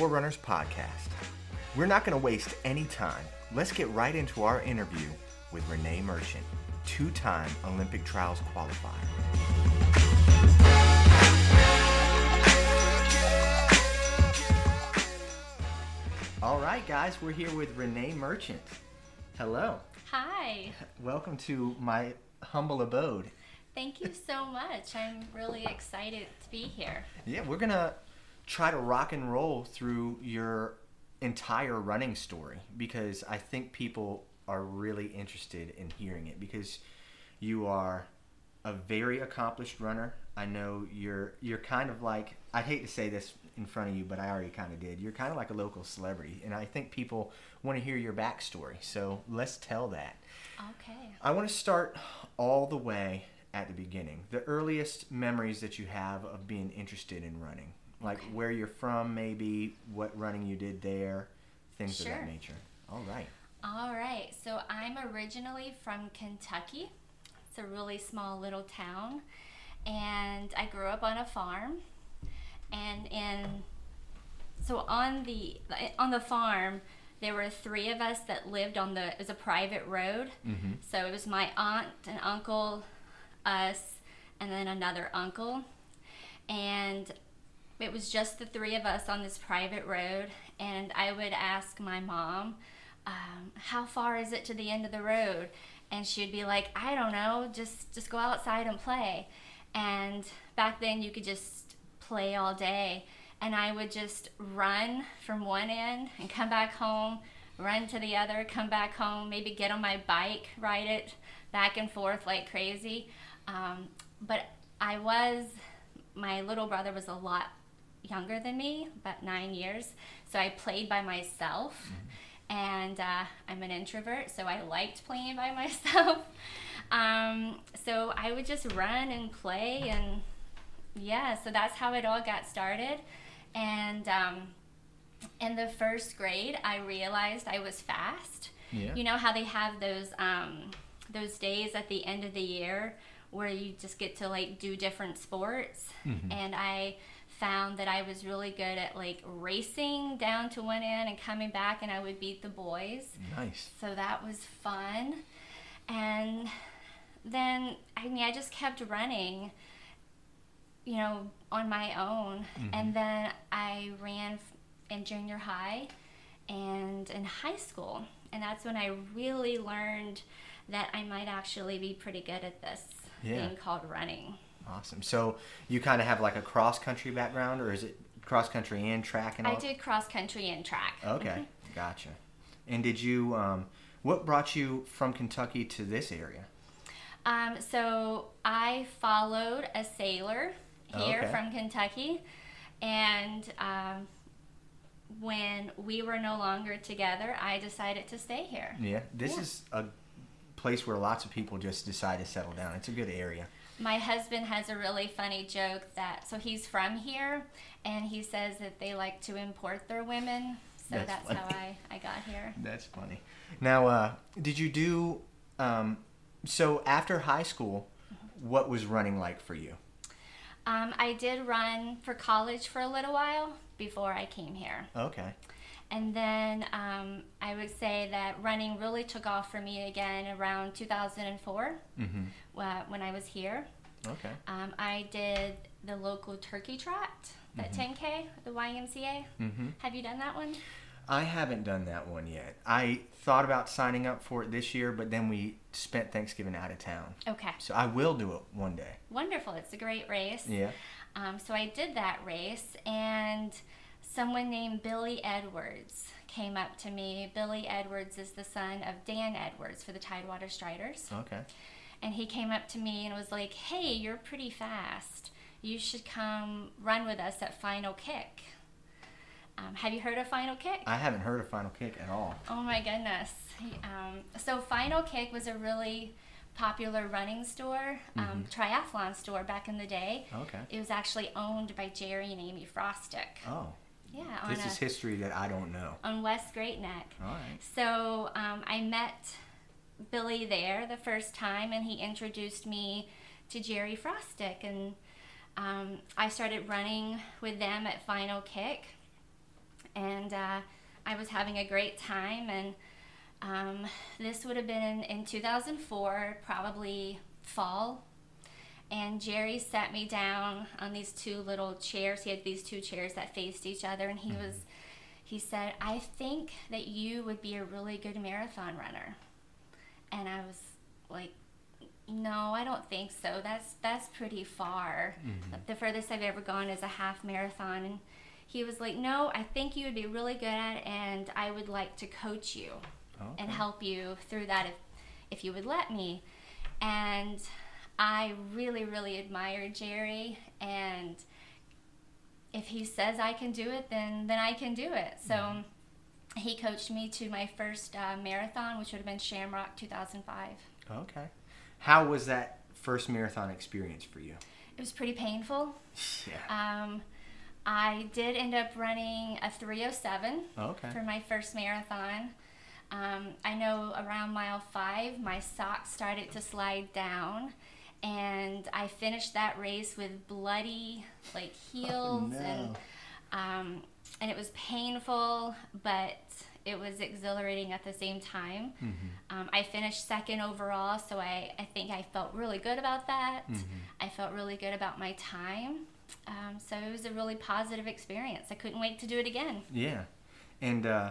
Forerunners podcast. We're not going to waste any time. Let's get right into our interview with Renee Merchant, two time Olympic trials qualifier. All right, guys, we're here with Renee Merchant. Hello. Hi. Welcome to my humble abode. Thank you so much. I'm really excited to be here. Yeah, we're gonna try to rock and roll through your entire running story because I think people are really interested in hearing it because you are a very accomplished runner. I know you're you're kind of like I hate to say this in front of you, but I already kind of did. You're kind of like a local celebrity, and I think people want to hear your backstory. So let's tell that. Okay. I want to start all the way at the beginning. The earliest memories that you have of being interested in running, like Okay. where you're from, maybe what running you did there, things of that nature. All right. All right. So I'm originally from Kentucky. It's a really small little town. And I grew up on a farm. And in so on the on the farm there were three of us that lived on the it was a private road. Mm-hmm. So it was my aunt and uncle, us, and then another uncle. And it was just the three of us on this private road. And I would ask my mom, um, how far is it to the end of the road? And she'd be like, I don't know, just just go outside and play. And back then you could just play all day. And I would just run from one end and come back home, run to the other, come back home, maybe get on my bike, ride it back and forth like crazy. Um, but I was, my little brother was a lot younger than me, about nine years. So I played by myself. And uh, I'm an introvert, so I liked playing by myself. um, so I would just run and play, and yeah, so that's how it all got started. And um, in the first grade, I realized I was fast. Yeah. You know how they have those um, those days at the end of the year where you just get to like do different sports, Mhm. and I found that I was really good at like racing down to one end and coming back, and I would beat the boys. Nice. So that was fun. And then, I mean, I just kept running, you know, on my own. Mm-hmm. And then I ran in junior high and in high school. And that's when I really learned that I might actually be pretty good at this Yeah. thing called running. Awesome. So you kind of have like a cross country background, or is it cross country and track and all? I did cross country and track. Okay, gotcha. And did you? Um, what brought you from Kentucky to this area? Um, so I followed a sailor here Okay. from Kentucky, and um, when we were no longer together, I decided to stay here. Yeah, this Yeah. is a place where lots of people just decide to settle down. It's a good area. My husband has a really funny joke that so he's from here, and he says that they like to import their women. So That's that's, how I, I got here. That's funny. Now, uh, did you do? Um, so after high school, what was running like for you? Um, I did run for college for a little while before I came here. Okay. And then um, I would say that running really took off for me again around 2004 Mm-hmm. uh, when I was here. Okay. Um, I did the local turkey trot, that 10K, the YMCA. Mm-hmm. Have you done that one? I haven't done that one yet. I thought about signing up for it this year, but then we spent Thanksgiving out of town. Okay, So I will do it one day. wonderful. It's a great race. Yeah. Um, so I did that race, and someone named Billy Edwards came up to me. Billy Edwards is the son of Dan Edwards for the Tidewater Striders. Okay. and he came up to me and was like, "Hey, you're pretty fast. You should come run with us at Final Kick." Um, have you heard of Final Kick? I haven't heard of Final Kick at all. oh my goodness! Um, so Final Kick was a really popular running store, um, triathlon store back in the day. Okay. It was actually owned by Jerry and Amy Frostick. Oh, Yeah, this a, is history that I don't know. on West Great Neck. All right. So um, I met Billy there the first time, and he introduced me to Jerry Frostick, and um, I started running with them at Final Kick. and uh, I was having a great time. And um, this would have been in 2004, probably fall. And Jerry sat me down on these two little chairs. He had these two chairs that faced each other, and he mm-hmm. was, he said, "I think that you would be a really good marathon runner." And I was like, "No, I don't think so. That's that's pretty far. Mm-hmm. The furthest I've ever gone is a half marathon." And he was like, "No, I think you would be really good at it, and I would like to coach you." and help you through that if, if you would let me. And I really, really admire Jerry. And if he says I can do it, then then I can do it. So he coached me to my first uh, marathon, which would have been Shamrock 2005. Okay. How was that first marathon experience for you? It was pretty painful. Yeah. Um, I did end up running a 307 Okay. for my first marathon. Um, I know around mile five, my socks started to slide down, and I finished that race with bloody like heels, and no. um, and it was painful, but it was exhilarating at the same time. Mm-hmm. Um, I finished second overall, so I, I think I felt really good about that. Mm-hmm. I felt really good about my time. Um, so it was a really positive experience. I couldn't wait to do it again. Yeah. And uh,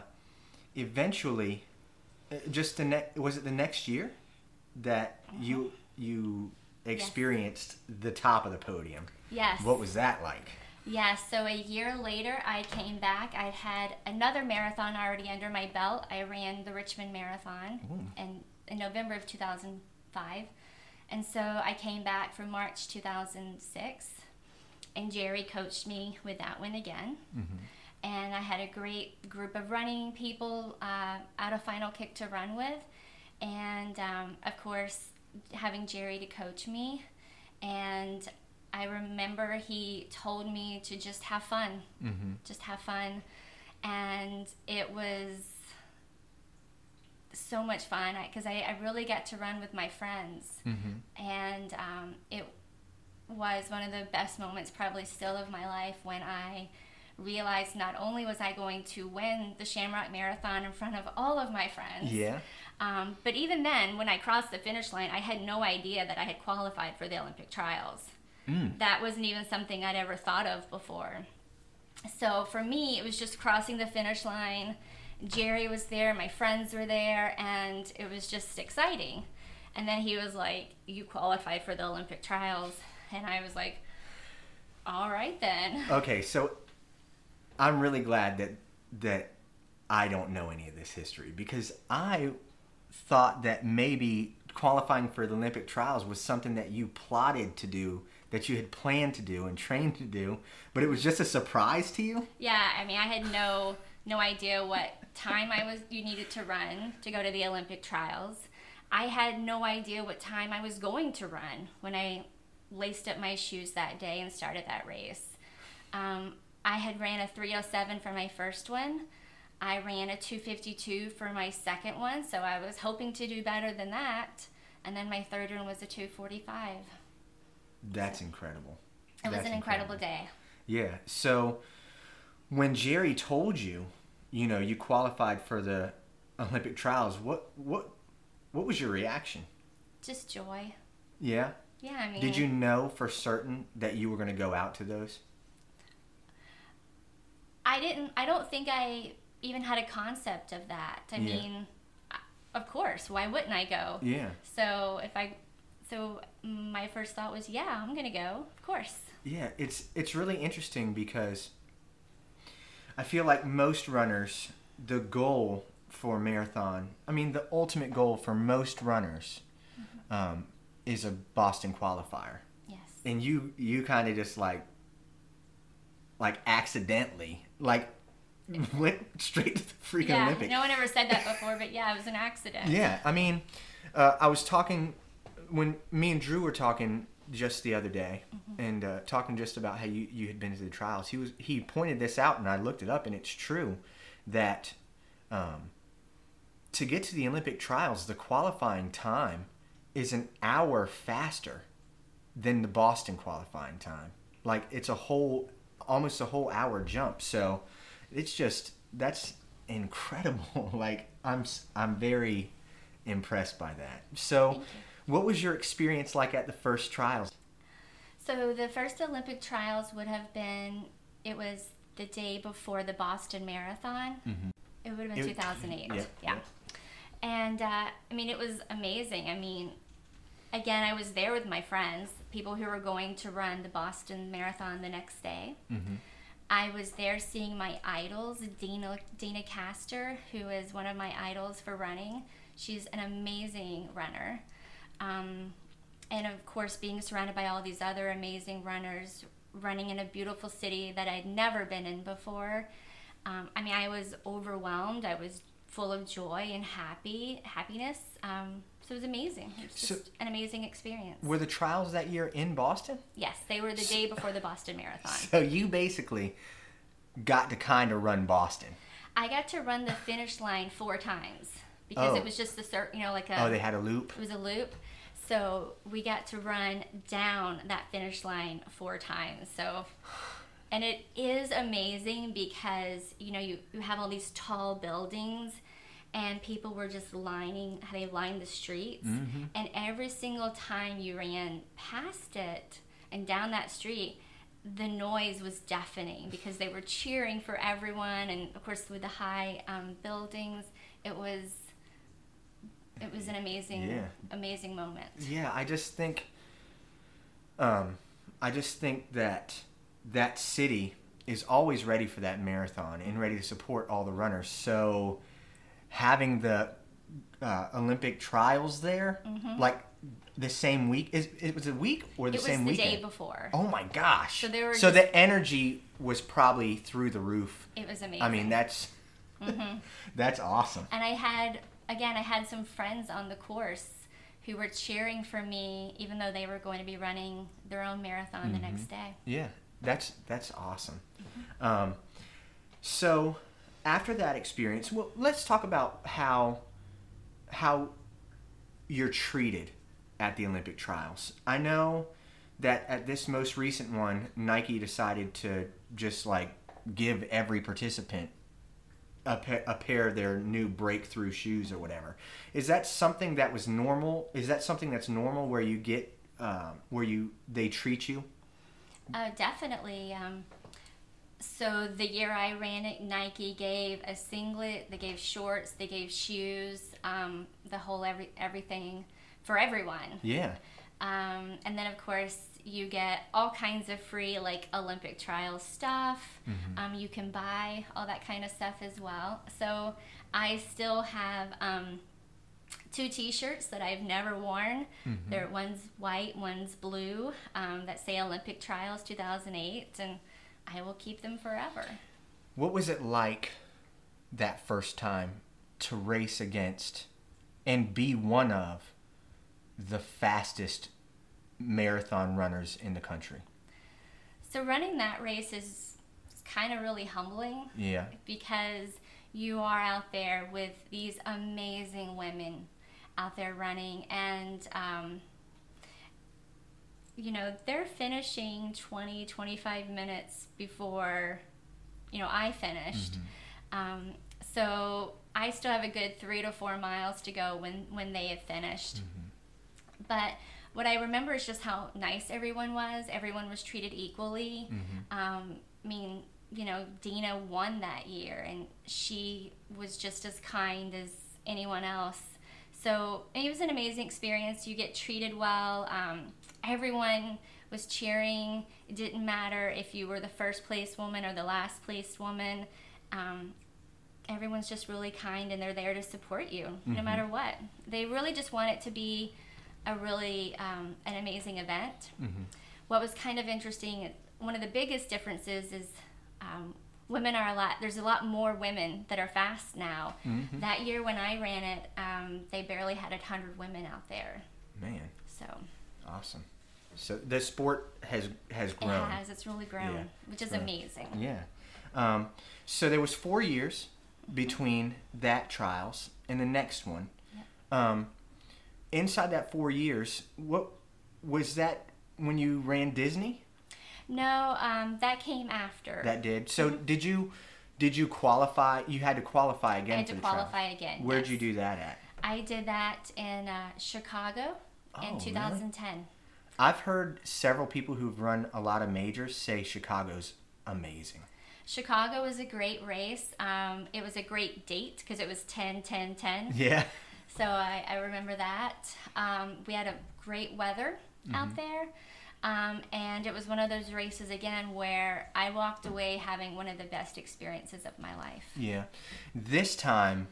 eventually, uh, just the next was it the next year that you you experienced the top of the podium. Yes. What was that like? Yeah, so a year later, I came back. I had another marathon already under my belt. I ran the Richmond Marathon Ooh. in, in November of 2005. And so I came back for March 2006, and Jerry coached me with that one again. And I had a great group of running people uh, at a final kick to run with. And um, of course, having Jerry to coach me. And I remember he told me to just have fun, Mm-hmm. just have fun. And it was so much fun because I, I really got to run with my friends. Mm-hmm. And um, it was one of the best moments, probably still, of my life when I realized not only was I going to win the Shamrock Marathon in front of all of my friends, Yeah. um, but even then, when I crossed the finish line, I had no idea that I had qualified for the Olympic trials. Mm. That wasn't even something I'd ever thought of before. So for me, it was just crossing the finish line. Jerry was there, my friends were there, and it was just exciting. And then he was like, You qualified for the Olympic trials. And I was like, All right then. Okay, so I'm really glad that that I don't know any of this history because I thought that maybe qualifying for the Olympic trials was something that you plotted to do, that you had planned to do and trained to do, but it was just a surprise to you. Yeah, I mean, I had no no idea what time I was you needed to run to go to the Olympic trials. I had no idea what time I was going to run when I laced up my shoes that day and started that race. Um, I had ran a 307 for my first one. I ran a 252 for my second one, so I was hoping to do better than that. And then my third one was a 245. That's incredible. It was That's an incredible day. Yeah. So when Jerry told you, you know, you qualified for the Olympic trials, what what what was your reaction? Just joy. Yeah. Yeah, I mean, Did you know for certain that you were going to go out to those? I didn't. I don't think I even had a concept of that. I Yeah. mean, of course, why wouldn't I go? Yeah. So if I, so my first thought was, yeah, I'm gonna go. Of course. Yeah, it's it's really interesting because I feel like most runners, the goal for marathon, I mean, the ultimate goal for most runners, um, is a Boston qualifier, Yes. and you you kind of just like like accidentally like went straight to the freaking yeah. Olympics. No one ever said that before, but yeah, it was an accident. Yeah, I mean, uh, I was talking when me and Drew were talking just the other day, and uh, talking just about how you, you had been to the trials. He was he pointed this out, and I looked it up, and it's true that um, to get to the Olympic trials, the qualifying time is an hour faster than the Boston qualifying time. Like it's a whole almost a whole hour jump. So it's just that's incredible. like I'm I'm very impressed by that. So, what was your experience like at the first trials? So the first Olympic trials would have been, it was the day before the Boston Marathon. It would have been Mm-hmm. It- 2008. yeah, yeah. yeah. And uh, I mean, it was amazing. I mean, again, I was there with my friends, people who were going to run the Boston Marathon the next day. Mm-hmm. I was there seeing my idols, Dana, Deena Kastor, who is one of my idols for running. She's an amazing runner. Um, and of course, being surrounded by all these other amazing runners, running in a beautiful city that I'd never been in before. Um, I mean, I was overwhelmed. I was full of joy and happy happiness. Um, so it was amazing. It was So- just an amazing experience. Were the trials that year in Boston? Yes, they were the day before the Boston Marathon. So you basically got to kind of run Boston. I got to run the finish line four times because Oh. it was just the cert, you know, like a Oh, they had a loop. it was a loop. So we got to run down that finish line four times. So and it is amazing because you know you, you have all these tall buildings and people were just lining how they lined the streets Mm-hmm. and every single time you ran past it and down that street the noise was deafening because they were cheering for everyone and of course with the high um, buildings it was it was an amazing Yeah. amazing moment Yeah, I just think, um, I just think that that city is always ready for that marathon and ready to support all the runners. So having the uh, Olympic trials there, like the same week, is it was a week or the Mm-hmm. it was same the weekend? day before Oh my gosh! So they were so just- the energy was probably through the roof. it was amazing I mean, that's Mm-hmm. that's awesome. and I had again I had some friends on the course who were cheering for me even though they were going to be running their own marathon the Mm-hmm. next day. Yeah, that's that's awesome. Um, so after that experience, well, let's talk about how how you're treated at the Olympic trials. I know that at this most recent one, Nike decided to just like give every participant a, pa- a pair of their new breakthrough shoes or whatever. Is that something that was normal? Is that something that's normal where you get um, where you they treat you? Uh, definitely. Um, so the year I ran it, Nike gave a singlet, they gave shorts, they gave shoes, um, the whole every everything for everyone. Yeah. Um, and then of course you get all kinds of free like Olympic trial stuff. Um, you can buy all that kind of stuff as well. So I still have um, two T-shirts that I've never worn. They're one's white, one's blue um, that say Olympic Trials 2008, and I will keep them forever. What was it like that first time to race against and be one of the fastest marathon runners in the country? So running that race is kind of really humbling. Yeah. because you are out there with these amazing women out there running. And um, you know they're finishing 20 25 minutes before you know i finished. Um, so i still have a good three to four miles to go when when they have finished. But what I remember is just how nice everyone was. Everyone was treated equally. Um, I mean, you know, Deena won that year, and she was just as kind as anyone else. So it was an amazing experience. You get treated well. Um, everyone was cheering. It didn't matter if you were the first place woman or the last place woman. Um, everyone's just really kind and they're there to support you no matter what. They really just want it to be a really um, an amazing event. What was kind of interesting, one of the biggest differences is um, women are a lot. There's a lot more women that are fast now. That year when I ran it, um, they barely had a hundred women out there. Man, So awesome. So the sport has has it grown. has. It's really grown, Yeah. which is Right. amazing. Yeah. Um, so there was four years between that trials and the next one. Um, inside that four years, what was that when you ran Disney? No, um, that came after. That did. So did you Did you qualify? You had to qualify again I had to the trial. qualify again. Where'd yes. you do that at? I did that in uh, Chicago Oh, in really? 2010. I've heard several people who've run a lot of majors say Chicago's amazing. Chicago was a great race. Um, it was a great date because it was 10, 10, 10. Yeah. So I, I remember that. Um, we had a great weather Mm-hmm. out there. Um, and it was one of those races again where I walked away having one of the best experiences of my life. Yeah. This time,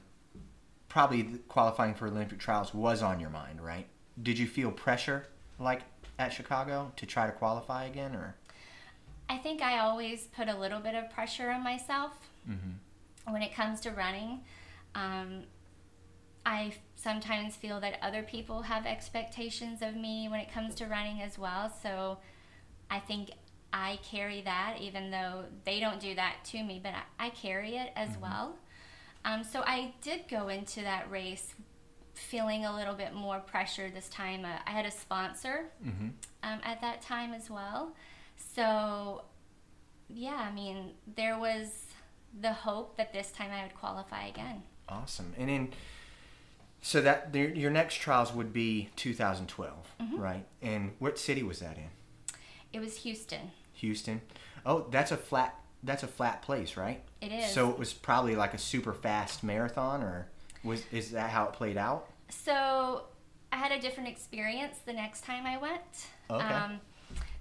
probably qualifying for Olympic trials was on your mind, right? Did you feel pressure like at Chicago to try to qualify again, or? I think I always put a little bit of pressure on myself Mm-hmm. when it comes to running. Um, I sometimes feel that other people have expectations of me when it comes to running as well. So I think I carry that, even though they don't do that to me, but I, I carry it as well. Um, so I did go into that race feeling a little bit more pressure this time. Uh, I had a sponsor Mm-hmm. um, at that time as well. So, yeah, I mean, there was the hope that this time I would qualify again. Awesome. And then, so that the, your next trials would be 2012, Mm-hmm. right? And what city was that in? It was Houston. Houston. Oh, that's a flat. That's a flat place, right? It is. So it was probably like a super fast marathon, or was is that how it played out? So I had a different experience the next time I went. Okay. Um,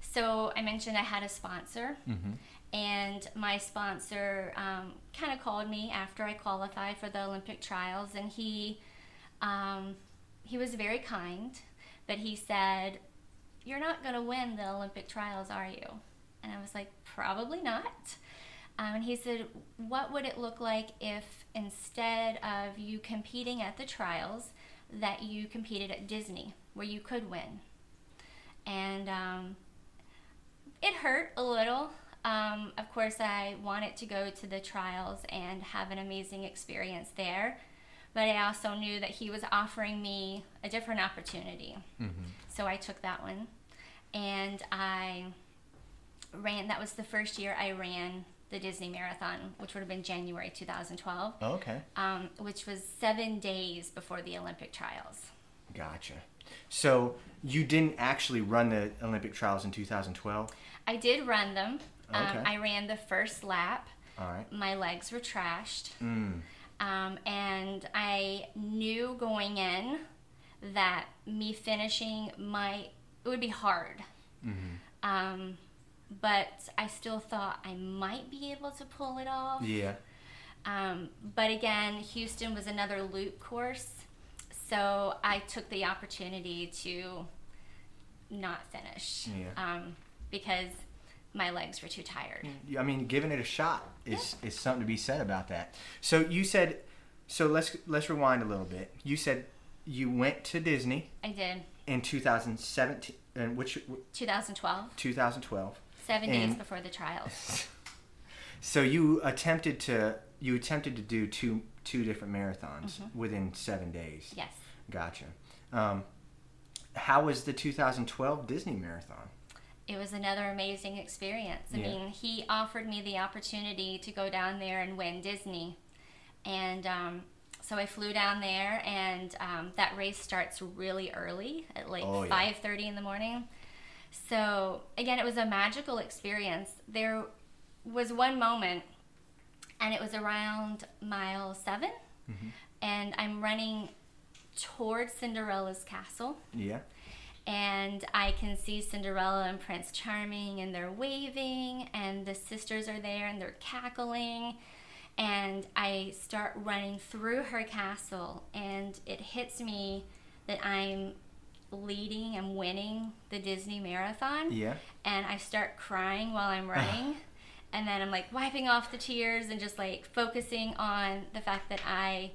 so I mentioned I had a sponsor, Mm-hmm. and my sponsor um, kind of called me after I qualified for the Olympic trials, and he um, he was very kind, but he said, "You're not going to win the Olympic trials, are you?" And I was like, "Probably not." Um, and he said, What would it look like if instead of you competing at the trials, that you competed at Disney, where you could win? And um, it hurt a little. Um, of course, I wanted to go to the trials and have an amazing experience there, but I also knew that he was offering me a different opportunity. Mm-hmm. So I took that one, and I ran. That was the first year I ran the Disney Marathon, which would have been January 2012, Oh, okay. um, which was seven days before the Olympic trials. Gotcha. So you didn't actually run the Olympic trials in 2012. I did run them. Um, Okay. I ran the first lap. All right. My legs were trashed. Mm. Um, and I knew going in that me finishing might, it would be hard. Mm-hmm. Um, but I still thought I might be able to pull it off. Yeah. Um, but again, Houston was another loop course, so I took the opportunity to not finish Yeah. um, because my legs were too tired. I mean, giving it a shot is is something to be said about that. So you said, so let's let's rewind a little bit. You said you went to Disney I did in 2017, and which 2012, 2012. seven days before the trials. So you attempted to you attempted to do two two different marathons Mm-hmm. within seven days. Yes. Gotcha. Um, how was the 2012 Disney marathon? It was another amazing experience. I Yeah. mean, he offered me the opportunity to go down there and win Disney. And um, so I flew down there, and um, that race starts really early at like Oh, yeah. 5.30 in the morning. So, again, it was a magical experience. There was one moment, and it was around mile 7 Mm-hmm. and I'm running towards Cinderella's castle Yeah. And I can see Cinderella and Prince Charming, and they're waving, and the sisters are there, and they're cackling. And I start running through her castle, and it hits me that I'm leading and winning the Disney Marathon. Yeah. And I start crying while I'm uh-huh. running. and then I'm like wiping off the tears and just like focusing on the fact that I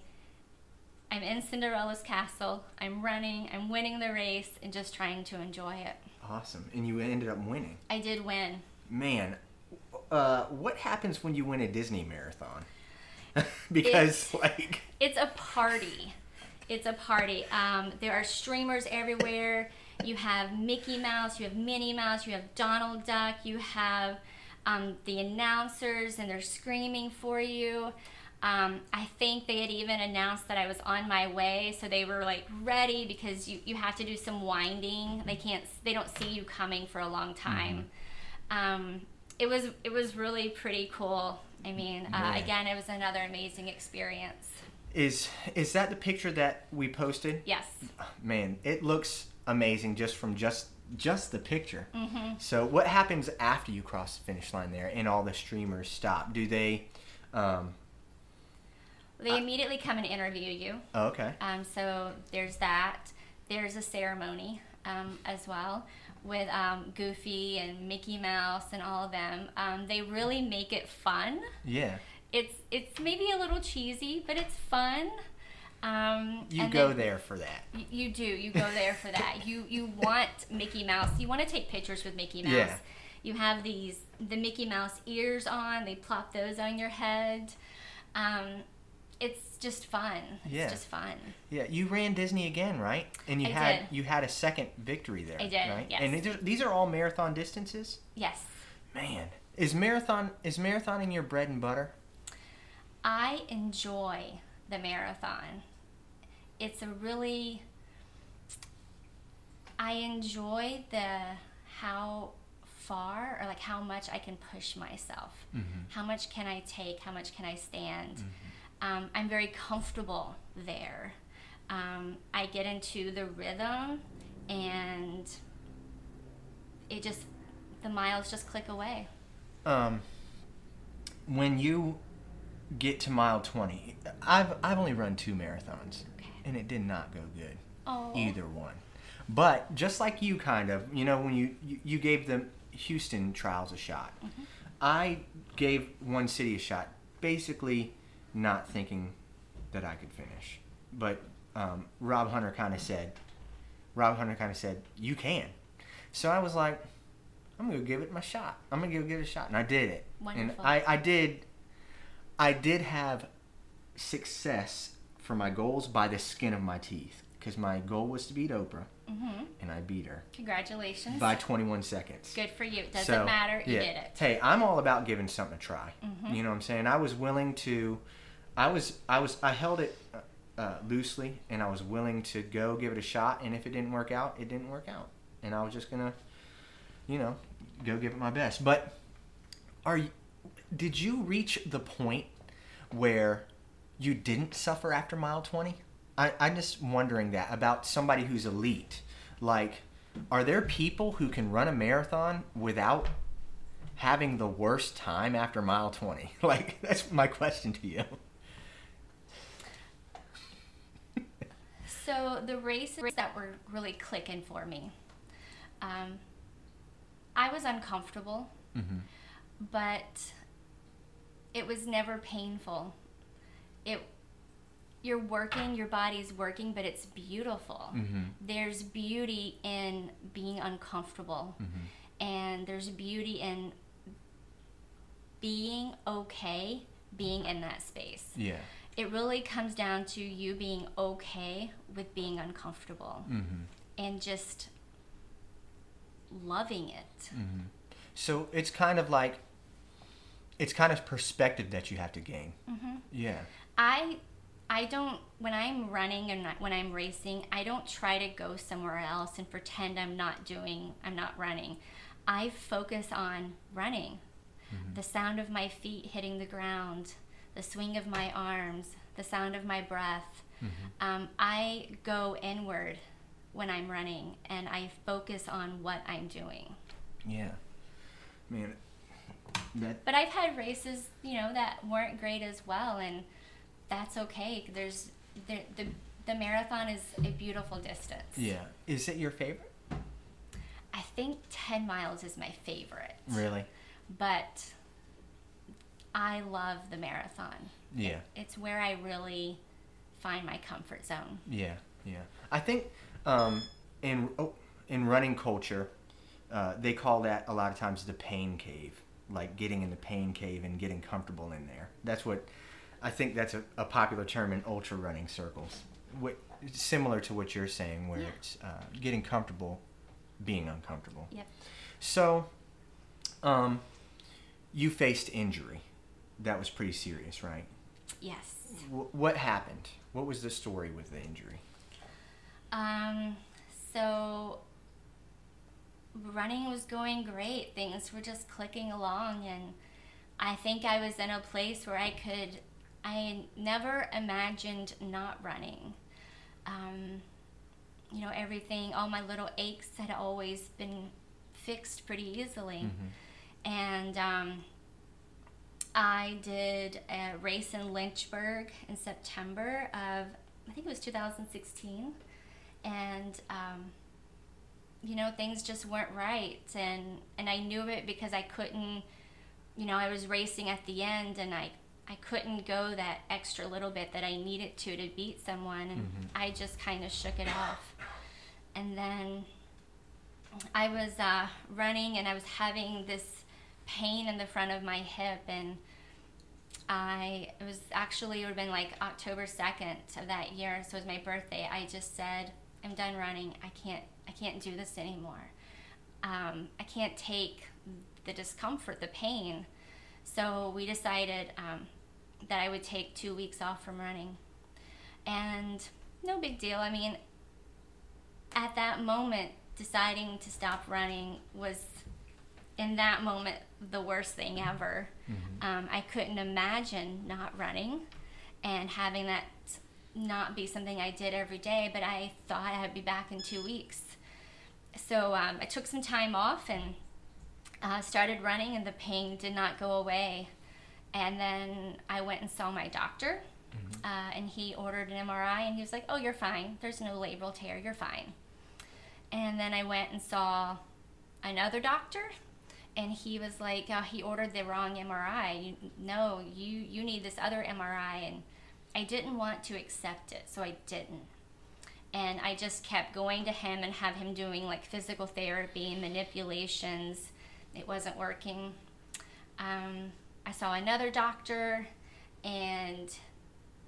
I'm in Cinderella's castle. I'm running. I'm winning the race and just trying to enjoy it. Awesome. And you ended up winning. I did win. Man, uh, what happens when you win a Disney marathon? because like It's a party. It's a party. Um, there are streamers everywhere. You have Mickey Mouse. You have Minnie Mouse. You have Donald Duck. You have um, the announcers and they're screaming for you. Um, I think they had even announced that I was on my way, so they were like ready because you, you have to do some winding. They can't they don't see you coming for a long time. Um, it was it was really pretty cool. I mean, uh, Yeah. again, it was another amazing experience. Is is that the picture that we posted? Yes. Man, it looks amazing just from just just the picture. hmm So what happens after you cross the finish line there and all the streamers stop? Do they? Um, They immediately come and interview you. oh, okay. Um, so there's that. There's a ceremony um, as well with um, Goofy and Mickey Mouse and all of them. Um, they really make it fun. Yeah. It's it's maybe a little cheesy, but it's fun. Um, You go then- there for that. y- You do. You go there for that. You you want Mickey Mouse. You want to take pictures with Mickey Mouse. Yeah. You have these the Mickey Mouse ears on. They plop those on your head. Um, it's just fun. It's Yeah. just fun. Yeah, you ran Disney again, right? And you I had did. you had a second victory there. I did, right? yes. And these are, these are all marathon distances. Yes. Man, is marathon is marathoning your bread and butter? I enjoy the marathon. It's a really I enjoy the how far or like how much I can push myself. Mm-hmm. How much can I take? How much can I stand? Um, I'm very comfortable there. Um, I get into the rhythm and it just the miles just click away. Um, when you get to mile twenty, I've I've only run two marathons, Okay. and it did not go good. Oh. either one. But just like you, kind of, you know, when you you, you gave the Houston trials a shot, Mm-hmm. I gave one city a shot, basically not thinking that I could finish. But um, Rob Hunter kind of said, Rob Hunter kind of said, you can. So I was like, I'm gonna give it my shot. I'm gonna go give it a shot, and I did it. Wonderful. And I, I did, I did have success for my goals by the skin of my teeth because my goal was to beat Oprah, hmm and I beat her Congratulations. by 21 seconds. Good for you. It Doesn't So, matter. You yeah. did it. Hey, I'm all about giving something a try. Mhm. You know what I'm saying? I was willing to, I was, I was, I held it uh, uh, loosely, and I was willing to go give it a shot. And if it didn't work out, it didn't work out, and I was just gonna, you know, go give it my best. But are you? Did you reach the point where you didn't suffer after mile 20? I, I'm just wondering that about somebody who's elite. Like, are there people who can run a marathon without having the worst time after mile 20? Like, that's my question to you. So the races that were really clicking for me, um, I was uncomfortable, Mm-hmm. but it was never painful. It you're working, your body's working, but it's beautiful. Mm-hmm. There's beauty in being uncomfortable, Mm-hmm. and there's beauty in being okay being in that space. Yeah. It really comes down to you being okay with being uncomfortable Mm-hmm. and just loving it. Mm-hmm. So it's kind of like, it's kind of perspective that you have to gain. hmm Yeah. I I don't when I'm running and when I'm racing, I don't try to go somewhere else and pretend I'm not doing I'm not running. I focus on running. The sound of my feet hitting the ground, the swing of my arms, the sound of my breath. Mm-hmm. Um, I go inward when I'm running and I focus on what I'm doing. Yeah. Man, that But I've had races, you know, that weren't great as well, and that's okay. There's the the, the marathon is a beautiful distance. yeah. Is it your favorite? I think ten miles is my favorite, Really? but I love the marathon. Yeah. It's where I really find my comfort zone. Yeah, yeah. I think um, in oh, in running culture, uh, they call that a lot of times the pain cave, like getting in the pain cave and getting comfortable in there. That's what I think. That's a, a popular term in ultra running circles. What, similar to what you're saying, where Yeah. it's uh, getting comfortable, being uncomfortable. Yep. So, um, you faced injury. That was pretty serious, right? Yes. W- what happened? What was the story with the injury? Um, so running was going great. Things were just clicking along, and I think I was in a place where I could. I never imagined not running. Um, you know, everything, all my little aches had always been fixed pretty easily. And um, I did a race in Lynchburg in September of, I think it was 2016. And, um, you know, things just weren't right. And, and I knew it because I couldn't, you know, I was racing at the end and I, I couldn't go that extra little bit that I needed to to beat someone. And I just kind of shook it off. And then I was uh, running and I was having this pain in the front of my hip and I it was actually it would have been like October 2nd of that year so it was my birthday I just said I'm done running. I can't I can't do this anymore. Um, I can't take the discomfort the pain. So we decided um, that I would take two weeks off from running. And no big deal. I mean at that moment deciding to stop running was in that moment the worst thing ever. Um, i couldn't imagine not running and having that not be something i did every day but i thought i'd be back in two weeks. So um, i took some time off and uh, started running and the pain did not go away. And then i went and saw my doctor uh, and he ordered an mri and he was like oh you're fine. There's no labral tear. You're fine. And then I went and saw another doctor, and he was like, oh, he ordered the wrong MRI. You, no, you you need this other MRI, and I didn't want to accept it, so I didn't. And I just kept going to him and have him doing like physical therapy and manipulations. It wasn't working. Um, I saw another doctor, and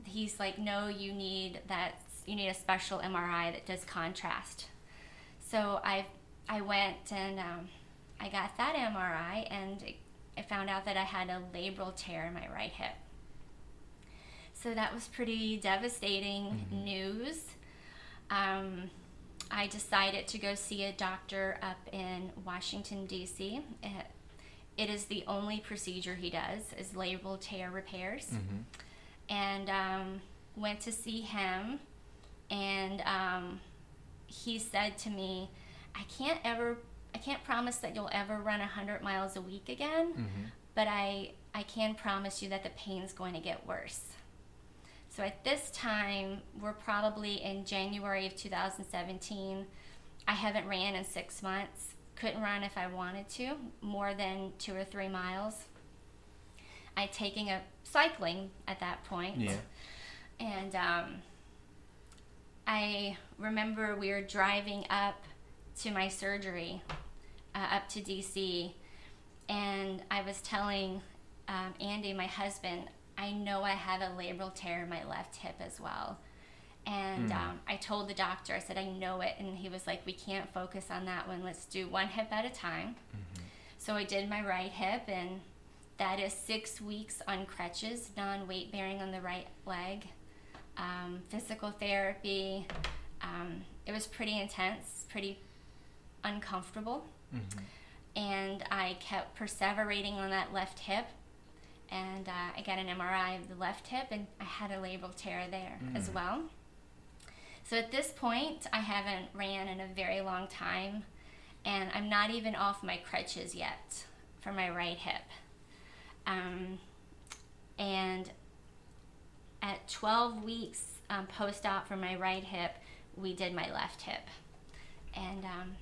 he's like, no, you need that. You need a special MRI that does contrast so I I went and um, I got that MRI and I found out that I had a labral tear in my right hip. So that was pretty devastating news. Um, I decided to go see a doctor up in Washington D.C. It, it is the only procedure he does is labral tear repairs, and um, went to see him, and um, he said to me, I can't ever, I can't promise that you'll ever run 100 miles a week again, but I, I can promise you that the pain's going to get worse. So at this time, we're probably in January of 2017. I haven't ran in six months. Couldn't run if I wanted to, more than two or three miles. I'd taken a cycling at that point. Yeah. And um, I remember we were driving up to my surgery, uh, up to DC, and I was telling um, Andy, my husband, I know I have a labral tear in my left hip as well. And um, I told the doctor, I said, I know it. And he was like, We can't focus on that one. Let's do one hip at a time. So I did my right hip, and that is six weeks on crutches, non weight bearing on the right leg, um, physical therapy. Um, it was pretty intense, pretty uncomfortable. And I kept perseverating on that left hip. And uh, I got an MRI of the left hip, and I had a labral tear there as well. So at this point, I haven't ran in a very long time, and I'm not even off my crutches yet for my right hip. Um, and at 12 weeks um, post op for my right hip, we did my left hip. And um,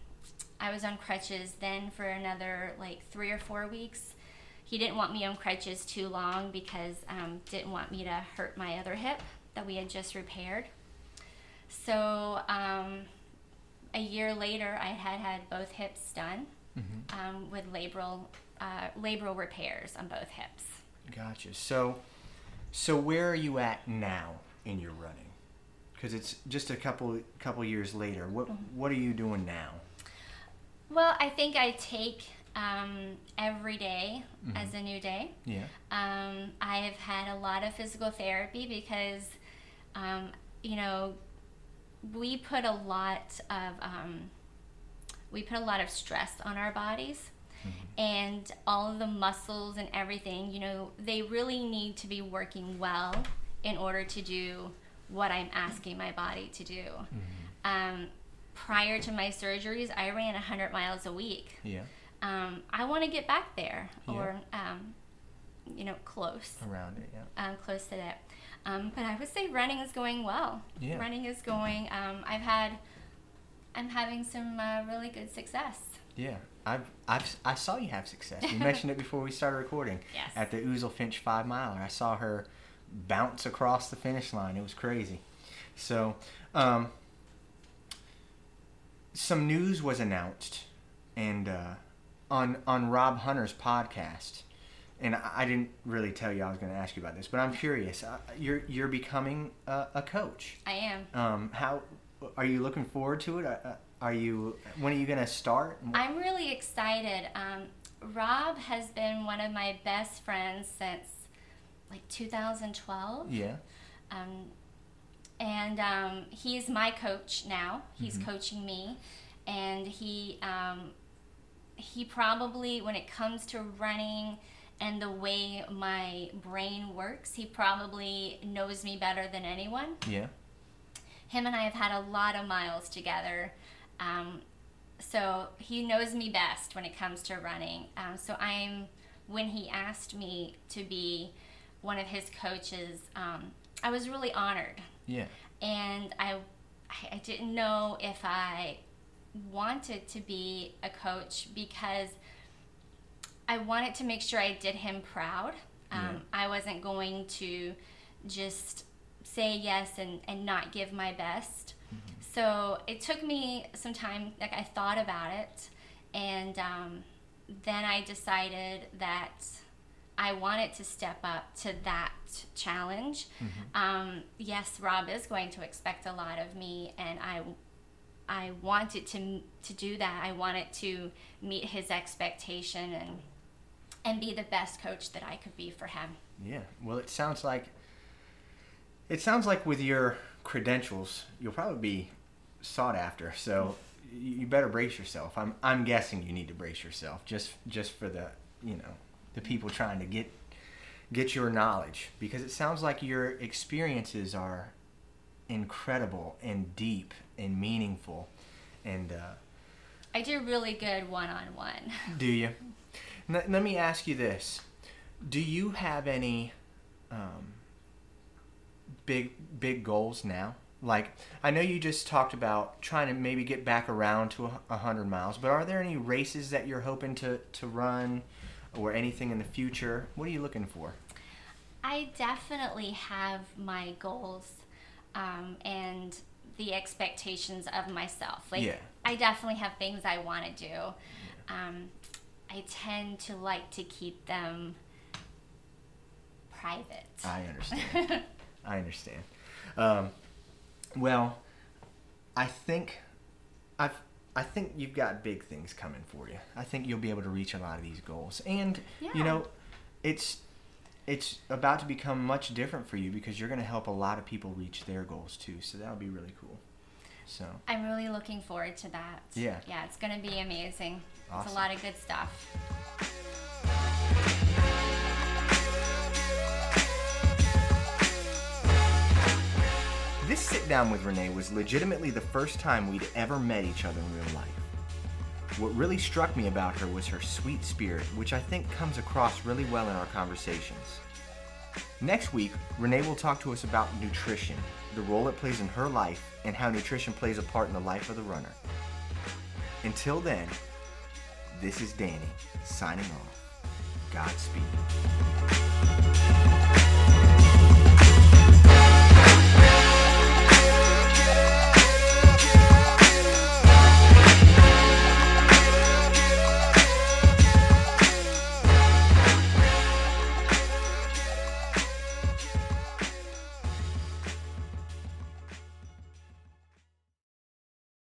I was on crutches then for another like three or four weeks. He didn't want me on crutches too long because um, didn't want me to hurt my other hip that we had just repaired. So um, a year later, I had had both hips done um, with labral uh, labral repairs on both hips. Gotcha. So, so where are you at now in your running? Because it's just a couple couple years later. What Mm-hmm. what are you doing now? Well, I think I take um, every day as a new day. Yeah. Um, I have had a lot of physical therapy because, um, you know, we put a lot of um, we put a lot of stress on our bodies, and all of the muscles and everything. You know, they really need to be working well in order to do what I'm asking my body to do. Um, prior to my surgeries, I ran 100 miles a week Yeah. um, I want to get back there Yeah. or, um, you know, close, Around it. Yeah. um, close to that. Um, but I would say running is going well. Yeah. Running is going. Um, I've had, I'm having some uh, really good success. Yeah, I've, I've, I saw you have success. You mentioned it before we started recording. Yes. At the Ouzel Finch five miler, I saw her bounce across the finish line. It was crazy. So, um, some news was announced, and uh, on on Rob Hunter's podcast. And I I didn't really tell you I was going to ask you about this, but I'm curious. Uh, you're you're becoming a, a coach. I am. Um, how are you looking forward to it? Uh, Are you when are you going to start? I'm really excited. Um, Rob has been one of my best friends since like 2012. Yeah. Um, and um, he's my coach now. He's coaching me, and he um, he probably when it comes to running and the way my brain works, he probably knows me better than anyone. Yeah. Him and I have had a lot of miles together. Um, so he knows me best when it comes to running. Um, so I'm when he asked me to be one of his coaches, um, I was really honored, Yeah. and I I didn't know if I wanted to be a coach because I wanted to make sure I did him proud. Um, Yeah. I wasn't going to just say yes and, and not give my best. So it took me some time, like I thought about it, and um, then I decided that I wanted to step up to that challenge. Um, yes, Rob is going to expect a lot of me, and I I wanted to to do that. I wanted to meet his expectation and and be the best coach that I could be for him. Yeah. Well, it sounds like it sounds like with your credentials, you'll probably be sought after. So you you better brace yourself. I'm I'm guessing you need to brace yourself just just for the you know the people trying to get get your knowledge because it sounds like your experiences are incredible and deep and meaningful and uh, I do really good one on one. Do you? Let, let me ask you this: Do you have any um, big big goals now? Like I know you just talked about trying to maybe get back around to a, a hundred miles, but are there any races that you're hoping to to run, or anything in the future? What are you looking for? I definitely have my goals um, and the expectations of myself. Like, Yeah. I definitely have things I want to do. Um, I tend to like to keep them private. I understand. I understand. Um, well, I think I've I think you've got big things coming for you. I think you'll be able to reach a lot of these goals, and you know, it's it's about to become much different for you because you're going to help a lot of people reach their goals too. So that'll be really cool. So I'm really looking forward to that. Yeah. Yeah, it's going to be amazing. It's a lot of good stuff. Sit down with Renee was legitimately the first time we'd ever met each other in real life. What really struck me about her was her sweet spirit, which I think comes across really well in our conversations. Next week, Renee will talk to us about nutrition, the role it plays in her life, and how nutrition plays a part in the life of the runner. Until then, this is Danny signing off. Godspeed.